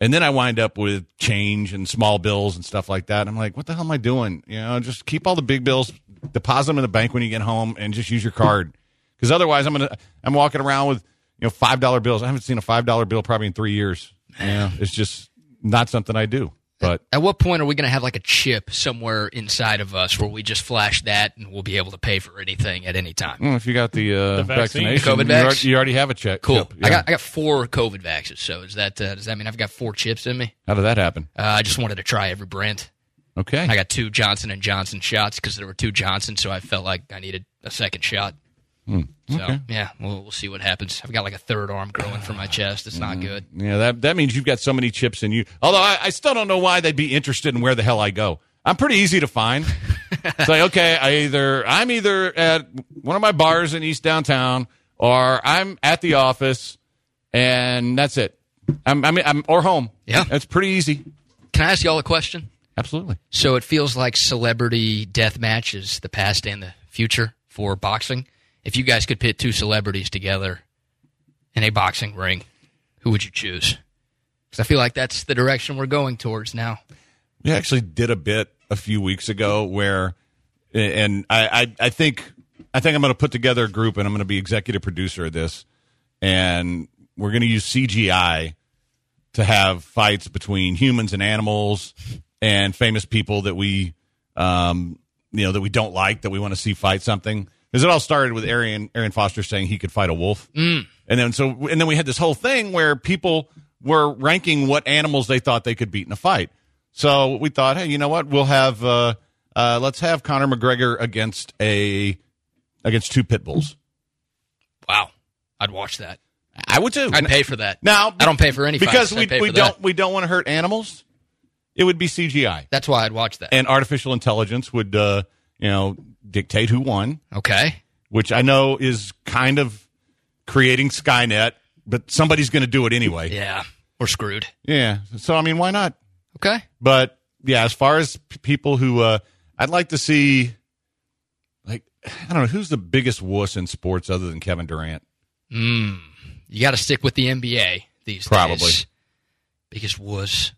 and then I wind up with change and small bills and stuff like that. I'm like, what the hell am I doing? You know, just keep all the big bills, deposit them in the bank when you get home, and just use your card, because otherwise I'm gonna I'm walking around with you know five dollar bills. I haven't seen a five dollar bill probably in three years. Yeah, it's just not something I do. But At what point are we going to have like a chip somewhere inside of us where we just flash that and we'll be able to pay for anything at any time? mm, if you got the, uh, The vaccine? vaccination, The COVID you, vax? already, you already have a check. Cool. chip. I got I got four COVID vaxes. So is that uh, does that mean I've got four chips in me? How did that happen? Uh, I just wanted to try every brand. Okay. I got two Johnson and Johnson shots because there were two Johnson, so I felt like I needed a second shot. Hmm. So yeah, we'll, we'll see what happens. I've got like a third arm growing from my chest. It's not good. Yeah, that that means you've got so many chips in you. Although I, I still don't know why they'd be interested in where the hell I go. I'm pretty easy to find. it's like okay, I either I'm either at one of my bars in East Downtown, or I'm at the office, and that's it. I'm I'm, I'm or home. Yeah. that's pretty easy. Can I ask y'all a question? Absolutely. So it feels like celebrity death matches, the past and the future for boxing. If you guys could pit two celebrities together in a boxing ring, who would you choose? Because I feel like that's the direction we're going towards now. We actually did a bit a few weeks ago where, and I, I, I think, I think I'm going to put together a group and I'm going to be executive producer of this, and we're going to use CGI to have fights between humans and animals and famous people that we, um, you know, that we don't like that we want to see fight something. Because it all started with Arian Arian Foster saying he could fight a wolf, mm. and then so and then we had this whole thing where people were ranking what animals they thought they could beat in a fight. So we thought, hey, you know what? We'll have uh, uh, let's have Conor McGregor against a against two pit bulls. Wow, I'd watch that. I would too. I'd pay for that. Now I don't pay for any because we we don't that. we don't want to hurt animals. It would be CGI, That's why I'd watch that. and artificial intelligence would uh, you know dictate who won, Okay. which I know is kind of creating Skynet, but somebody's going to do it anyway. Yeah. we're screwed. Yeah. So I mean, why not? Okay. But yeah, as far as p- people who, uh, I'd like to see, like, I don't know, who's the biggest wuss in sports other than Kevin Durant? You got to stick with the NBA these Probably. days. Biggest wuss.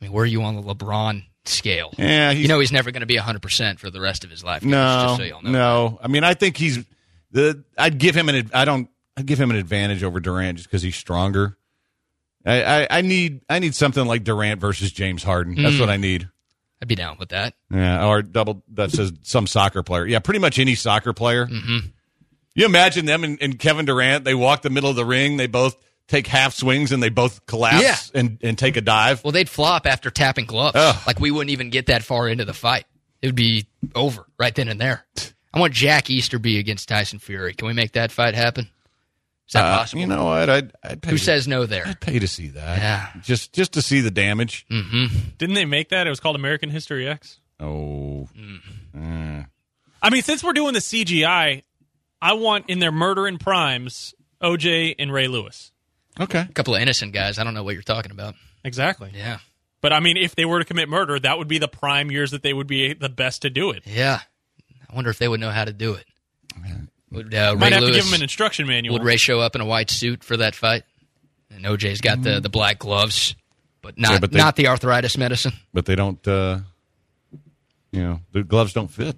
I mean, where are you on the LeBron scale? Yeah, you know he's never going to be 100% for the rest of his life. no, so no. I mean, I think he's the. I'd give him an. I don't. I'd give him an advantage over Durant just because he's stronger. I, I, I need. I need something like Durant versus James Harden. That's Mm. what I need. I'd be down with that. Yeah, or double that says some soccer player. Yeah, pretty much any soccer player. Mm-hmm. You imagine them and, and Kevin Durant. They walk the middle of the ring. They both take half swings and they both collapse Yeah. and, and take a dive. Well, they'd flop after tapping gloves. Ugh. Like we wouldn't even get that far into the fight. It would be over right then and there. I want Jack Easterby against Tyson Fury. Can we make that fight happen? Is that Uh, possible? You know what? I'd, I'd pay Who to- says no there? I'd pay to see that. Yeah. just just to see the damage. Mm-hmm. Didn't they make that? It was called American History X. Oh, mm. eh. I mean, since we're doing the CGI, I want in their murder in primes OJ and Ray Lewis. Okay. A couple of innocent guys. I don't know what you're talking about. Exactly. Yeah. But I mean, if they were to commit murder, that would be the prime years that they would be the best to do it. Yeah. I wonder if they would know how to do it. Would uh, Ray Might have to give them an instruction manual. would Ray show up in a white suit for that fight? And OJ's got the, the black gloves, but not Yeah, but they- not the arthritis medicine. But they don't. uh You know, the gloves don't fit.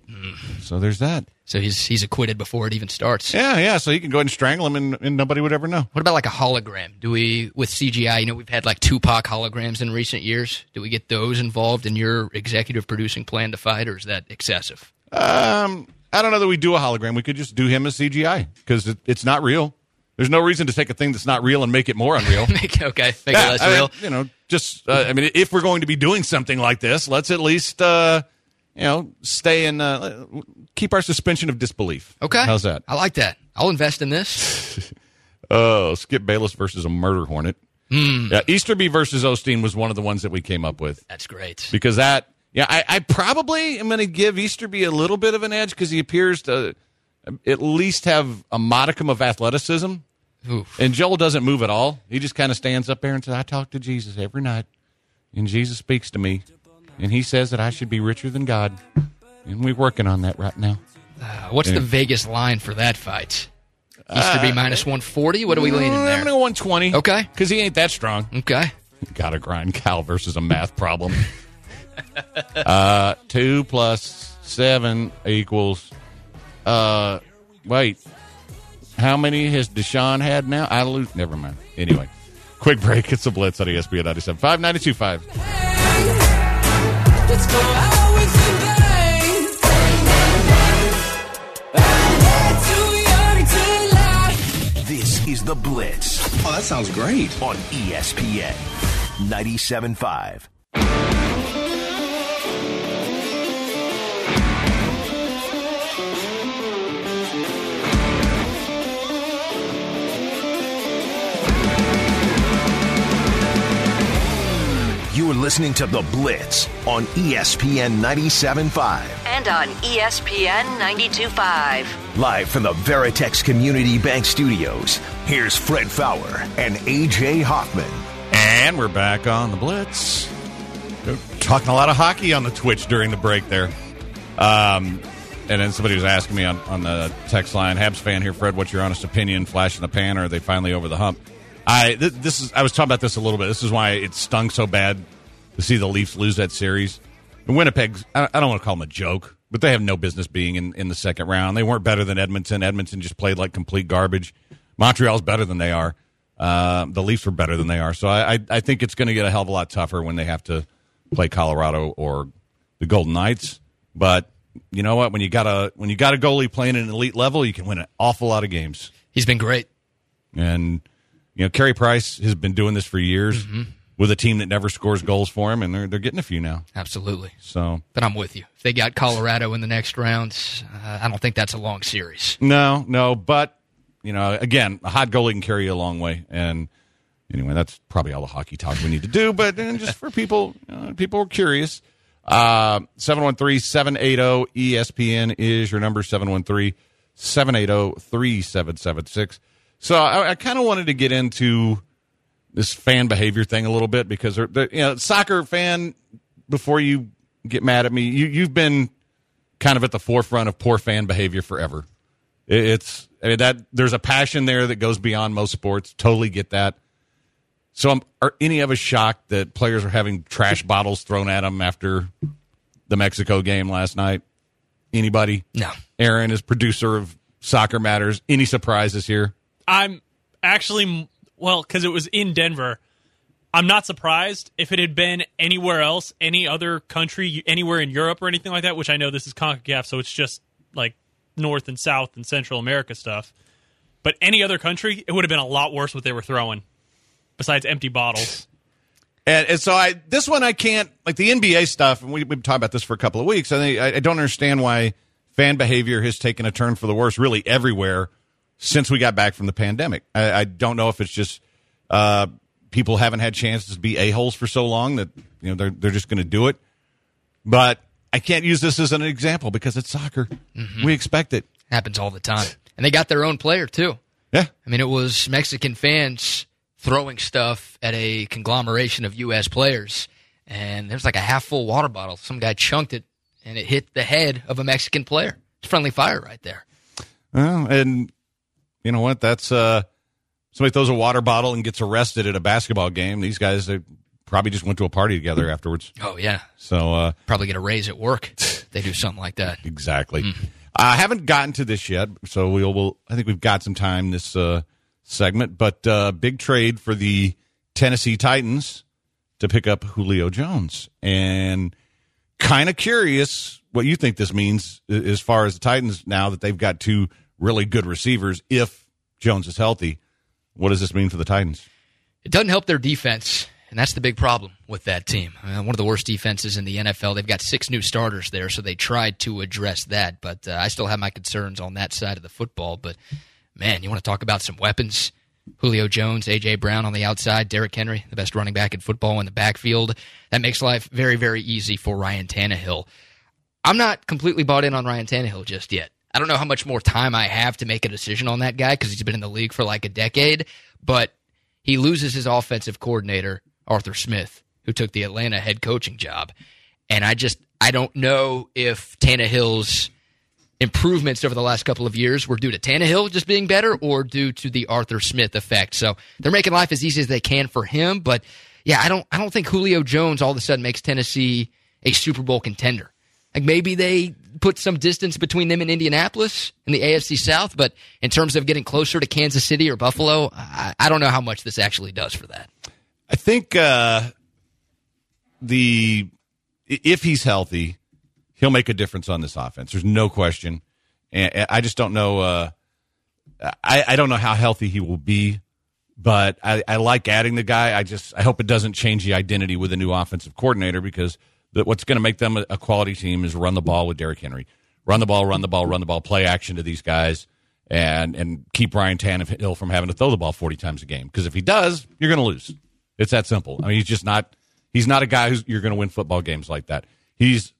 So there's that. So he's he's acquitted before it even starts. Yeah, yeah. So you can go ahead and strangle him, and, and nobody would ever know. What about like a hologram? Do we with CGI? You know, we've had like Tupac holograms in recent years. Do we get those involved in your executive producing plan to fight, or is that excessive? Um, I don't know that we do a hologram. We could just do him as CGI because it, it's not real. There's no reason to take a thing that's not real and make it more unreal. Make okay, make Yeah, it less I mean, real. you know, just uh, I mean, if we're going to be doing something like this, let's at least uh, you know stay in uh, keep our suspension of disbelief. Okay, how's that? I like that. I'll invest in this. Oh, Skip Bayless versus a murder hornet. Hmm. Yeah, Easterby versus Osteen was one of the ones that we came up with That's great. because that. Yeah, I, I probably am going to give Easterby a little bit of an edge because he appears to at least have a modicum of athleticism. Oof. And Joel doesn't move at all. He just kind of stands up there and says, I talk to Jesus every night, and Jesus speaks to me, and he says that I should be richer than God. And we're working on that right now. Uh, what's the Yeah. Vegas line for that fight? Easterby minus one forty. What are we leaning Uh, I'm going to go 120. Okay. Because he ain't that strong. Okay. Gotta grind Cal versus a math problem. uh, two plus seven equals. Uh, wait. How many has Deshaun had now? I lose. Never mind. Anyway, quick break. It's a blitz on ESPN 97.5, 92.5. This is The Blitz Oh, that sounds great. on ESPN 97.5. You are listening to The Blitz on ESPN 97.5. And on ESPN 92.5. Live from the Veritex Community Bank Studios, here's Fred Faour and AJ Hoffman. And we're back on the Blitz. We're talking a lot of hockey on the Twitch during the break there. Um, and then somebody was asking me on, on the text line, Habs fan here, Fred, what's your honest opinion? Flash in the pan, or are they finally over the hump? I th- this is I was talking about this a little bit. This is why it stung so bad to see the Leafs lose that series. And Winnipeg, I, I don't want to call them a joke, but they have no business being in, in the second round. They weren't better than Edmonton. Edmonton just played like complete garbage. Montreal's better than they are. Uh, the Leafs were better than they are. So I, I, I think it's going to get a hell of a lot tougher when they have to play Colorado or the Golden Knights. But you know what? When you got a when you got a goalie playing at an elite level, you can win an awful lot of games. He's been great. And you know, Carey Price has been doing this for years with a team that never scores goals for him, and they're they're getting a few now. Absolutely. So But I'm with you. If they got Colorado in the next round, uh, I don't think that's a long series. no, no, but you know, again, a hot goalie can carry you a long way. And anyway, that's probably all the hockey talk we need to do. But just for people, uh, people are curious. Uh, 713-780 ESPN is your number 713-780-3776. So I, I kind of wanted to get into this fan behavior thing a little bit because they're, they're you know soccer fan. Before you get mad at me, you you've been kind of at the forefront of poor fan behavior forever. It- It's I mean, that there's a passion there that goes beyond most sports. Totally get that. So, um, are any of us shocked that players are having trash bottles thrown at them after the Mexico game last night? Anybody? No. Aaron is producer of Soccer Matters. Any surprises here? I'm actually well because it was in Denver. I'm not surprised if it had been anywhere else, any other country, anywhere in Europe or anything like that. Which I know this is Concacaf, so it's just like North and South and Central America stuff. But any other country, it would have been a lot worse what they were throwing. Besides empty bottles. And, and so I this one I can't like the NBA stuff, and we, we've been talking about this for a couple of weeks. I I, I don't understand why fan behavior has taken a turn for the worse, really everywhere since we got back from the pandemic. I, I don't know if it's just uh, people haven't had chances to be a holes for so long that you know they're they're just going to do it. But I can't use this as an example because it's soccer. We expect it. Happens all the time. And they got their own player, too. Yeah. I mean, it was Mexican fans throwing stuff at a conglomeration of U.S. players, and there's like a half full water bottle. Some guy chunked it, and it hit the head of a Mexican player. It's friendly fire right there. Well, and you know what? That's uh somebody throws a water bottle and gets arrested at a basketball game. These guys they probably just went to a party together afterwards. Oh yeah, So uh probably get a raise at work. they do something like that. exactly. I haven't gotten to this yet, so we'll, we'll I think we've got some time this uh segment, but uh big trade for the Tennessee Titans to pick up Julio Jones. And kind of curious what you think this means as far as the Titans now that they've got two really good receivers if Jones is healthy. What does this mean for the Titans? It doesn't help their defense, and that's the big problem with that team. Uh, one of the worst defenses in the NFL. They've got six new starters there, so they tried to address that. But uh, I still have my concerns on that side of the football. But man, you want to talk about some weapons? Julio Jones, AJ Brown on the outside, Derrick Henry, the best running back in football in the backfield. That makes life very, very easy for Ryan Tannehill. I'm not completely bought in on Ryan Tannehill just yet. I don't know how much more time I have to make a decision on that guy because he's been in the league for like a decade, but he loses his offensive coordinator, Arthur Smith, who took the Atlanta head coaching job. And I just, I don't know if Tannehill's improvements over the last couple of years were due to Tannehill just being better or due to the Arthur Smith effect. So they're making life as easy as they can for him. But yeah, I don't, I don't think Julio Jones all of a sudden makes Tennessee a Super Bowl contender. Like maybe they put some distance between them and Indianapolis in the AFC South, but in terms of getting closer to Kansas City or Buffalo, I, I don't know how much this actually does for that. I think uh, the if he's healthy, he'll make a difference on this offense. There's no question. And I just don't know. Uh, I I don't know how healthy he will be, but I, I like adding the guy. I just I hope it doesn't change the identity with a new offensive coordinator because the, what's going to make them a, quality team is run the ball with Derrick Henry, run the ball, run the ball, run the ball, play action to these guys. And and keep Ryan Tannehill from having to throw the ball forty times a game because if he does, you're going to lose. It's that simple. I mean, he's just not. He's not a guy who's you're going to win football games like that. He's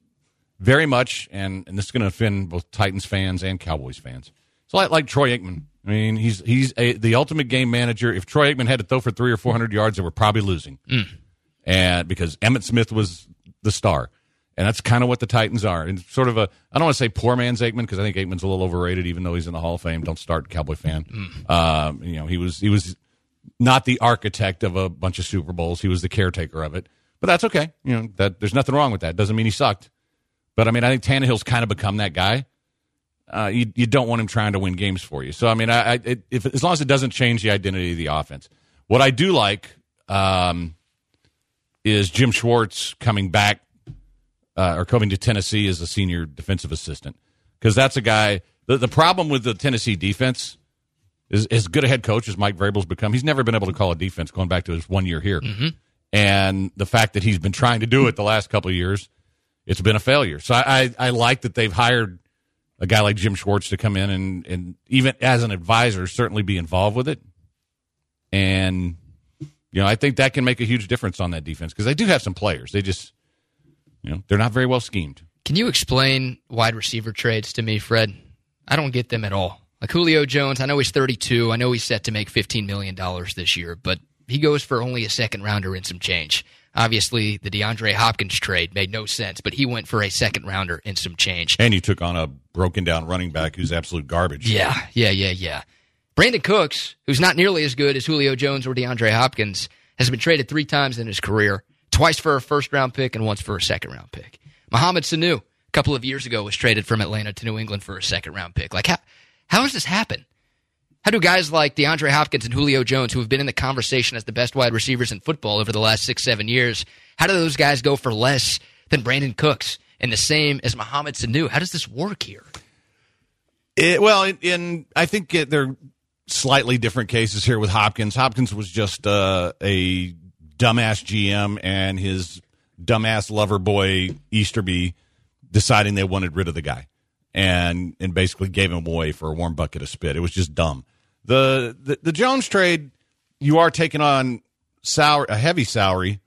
very much, and, and this is going to offend both Titans fans and Cowboys fans. It's like like Troy Aikman. I mean, he's he's a, the ultimate game manager. If Troy Aikman had to throw for three or four hundred yards, they were probably losing, mm. and because Emmitt Smith was the star, and that's kind of what the Titans are. And sort of a I don't want to say poor man's Aikman because I think Aikman's a little overrated, even though he's in the Hall of Fame. Don't start Cowboy fan. Um, you know, he was he was not the architect of a bunch of Super Bowls. He was the caretaker of it. But that's okay. You know, that there's nothing wrong with that. Doesn't mean he sucked. But I mean, I think Tannehill's kind of become that guy. Uh, you you don't want him trying to win games for you. So I mean, I, I it, if as long as it doesn't change the identity of the offense. What I do like um, is Jim Schwartz coming back uh, or coming to Tennessee as a senior defensive assistant because that's a guy. The, the problem with the Tennessee defense is as good a head coach as Mike Vrabel's become. He's never been able to call a defense going back to his one year here, and the fact that he's been trying to do it the last couple of years, it's been a failure. So I, I, I like that they've hired a guy like Jim Schwartz to come in and, and even as an advisor, certainly be involved with it. And you know, I think that can make a huge difference on that defense because they do have some players. They just, you know, they're not very well schemed. Can you explain wide receiver trades to me, Fred? I don't get them at all. Like Julio Jones, I know he's 32. I know he's set to make $15 million this year, but he goes for only a second rounder and some change. Obviously, the DeAndre Hopkins trade made no sense, but he went for a second rounder and some change. And you took on a broken down running back who's absolute garbage. Yeah, yeah, yeah, yeah. Brandin Cooks, who's not nearly as good as Julio Jones or DeAndre Hopkins, has been traded three times in his career twice for a first round pick and once for a second round pick. Mohamed Sanu, a couple of years ago, was traded from Atlanta to New England for a second round pick. Like, how, how does this happen? How do guys like DeAndre Hopkins and Julio Jones, who have been in the conversation as the best wide receivers in football over the last six, seven years, how do those guys go for less than Brandin Cooks and the same as Mohamed Sanu? How does this work here? It, well, in I think they're slightly different cases here with Hopkins. Hopkins was just uh, a dumbass GM and his dumbass lover boy Easterby deciding they wanted rid of the guy and and basically gave him away for a warm bucket of spit. It was just dumb. The the, the Jones trade, you are taking on salary a heavy salary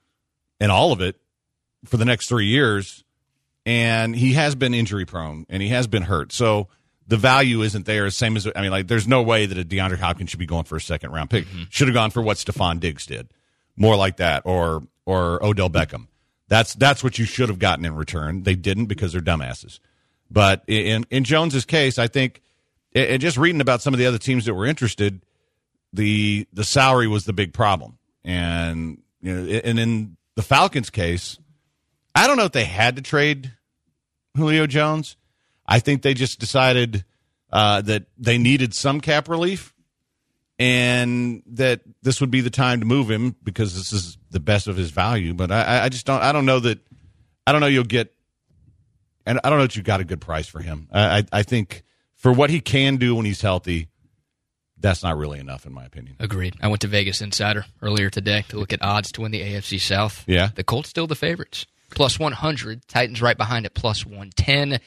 and all of it for the next three years, and he has been injury prone and he has been hurt. So the value isn't there. Same as I mean, like there's no way that a DeAndre Hopkins should be going for a second round pick. Mm-hmm. Should have gone for what Stefon Diggs did, more like that, or or Odell Beckham. That's that's what you should have gotten in return. They didn't because they're dumbasses. But in in Jones's case, I think, and just reading about some of the other teams that were interested, the the salary was the big problem, and you know, and in the Falcons' case, I don't know if they had to trade Julio Jones. I think they just decided uh, that they needed some cap relief, and that this would be the time to move him because this is the best of his value. But I, I just don't. I don't know that. I don't know you'll get, and I don't know that you got a good price for him. I, I, I think for what he can do when he's healthy, that's not really enough, in my opinion. Agreed. I went to Vegas Insider earlier today to look at odds to win the AFC South. Yeah. The Colts still the favorites. Plus 100. Titans right behind it, plus 110.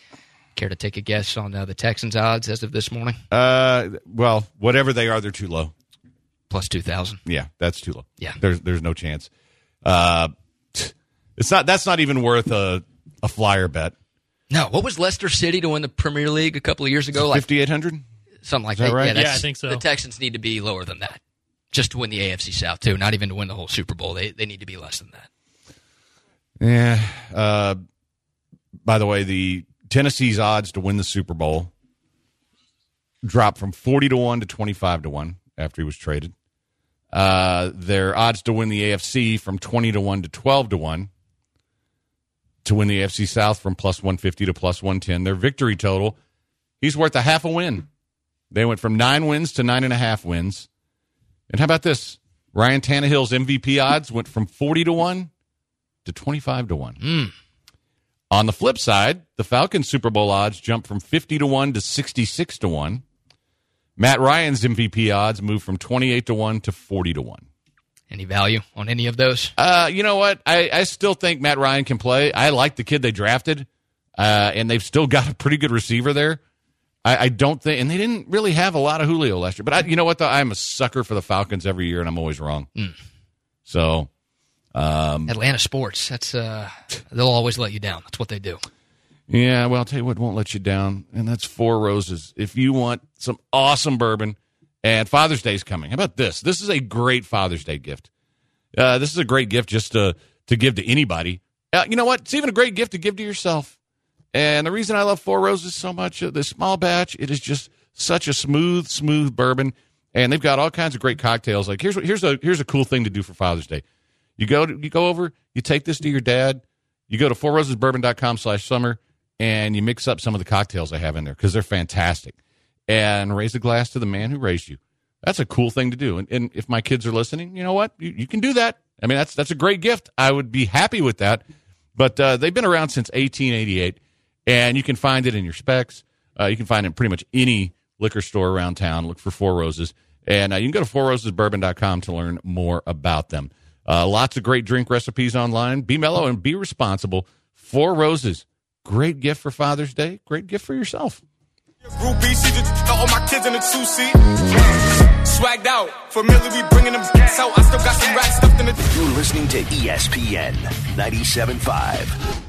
Care to take a guess on uh, the Texans' odds as of this morning? Uh, well, whatever they are, they're too low. Plus 2,000. Yeah, that's too low. Yeah. there's there's no chance. Uh, it's not. That's not even worth a a flyer bet. No, what was Leicester City to win the Premier League a couple of years ago? Like Fifty eight hundred. something like that that. right? Yeah, Yeah, I think so. The Texans need to be lower than that, just to win the AFC South too. Not even to win the whole Super Bowl. They they need to be less than that. Yeah. Uh, by the way, the Tennessee's odds to win the Super Bowl dropped from forty to one to twenty five to one after he was traded. Uh, their odds to win the AFC from twenty to one to twelve to one. To win the AFC South from plus one fifty to plus one ten. Their victory total, he's worth a half a win. They went from nine wins to nine and a half wins. And how about this? Ryan Tannehill's MVP odds went from forty to one to 25 to 1. On the flip side, the Falcons Super Bowl odds jumped from 50 to 1 to 66 to 1. Matt Ryan's MVP odds moved from 28 to 1 to 40 to 1. Any value on any of those? Uh, you know what? I, I still think Matt Ryan can play. I like the kid they drafted, uh, and they've still got a pretty good receiver there. I, I don't think, and they didn't really have a lot of Julio last year. But I, you know what? Though I'm a sucker for the Falcons every year, and I'm always wrong. So Atlanta sports. That's uh, they'll always let you down. That's what they do. Yeah, well, I'll tell you what won't let you down, and that's Four Roses. If you want some awesome bourbon, and Father's Day's coming. How about this? This is a great Father's Day gift. Uh, this is a great gift just to to give to anybody. Uh, you know what? It's even a great gift to give to yourself. And the reason I love Four Roses so much, uh, the small batch, it is just such a smooth, smooth bourbon, and they've got all kinds of great cocktails. Like here's what here's a here's a cool thing to do for Father's Day. You go to, you go over, you take this to your dad. You go to fourrosesbourbon.com slash summer and you mix up some of the cocktails I have in there because they're fantastic. And raise a glass to the man who raised you. That's a cool thing to do. And, and if my kids are listening, you know what? You, you can do that. I mean, that's that's a great gift. I would be happy with that. But uh, they've been around since 1888, and you can find it in your Spec's. Uh, you can find it in pretty much any liquor store around town. Look for Four Roses. And uh, you can go to fourrosesbourbon.com to learn more about them. Uh, lots of great drink recipes online. Be mellow and be responsible. Four Roses. Great gift for Father's Day. Great gift for yourself. Groupie, she just all my kids in a two seat. Swagged out, familiar, we bringing them so I still got some racks stuffed in the. You're listening to ESPN 97.5.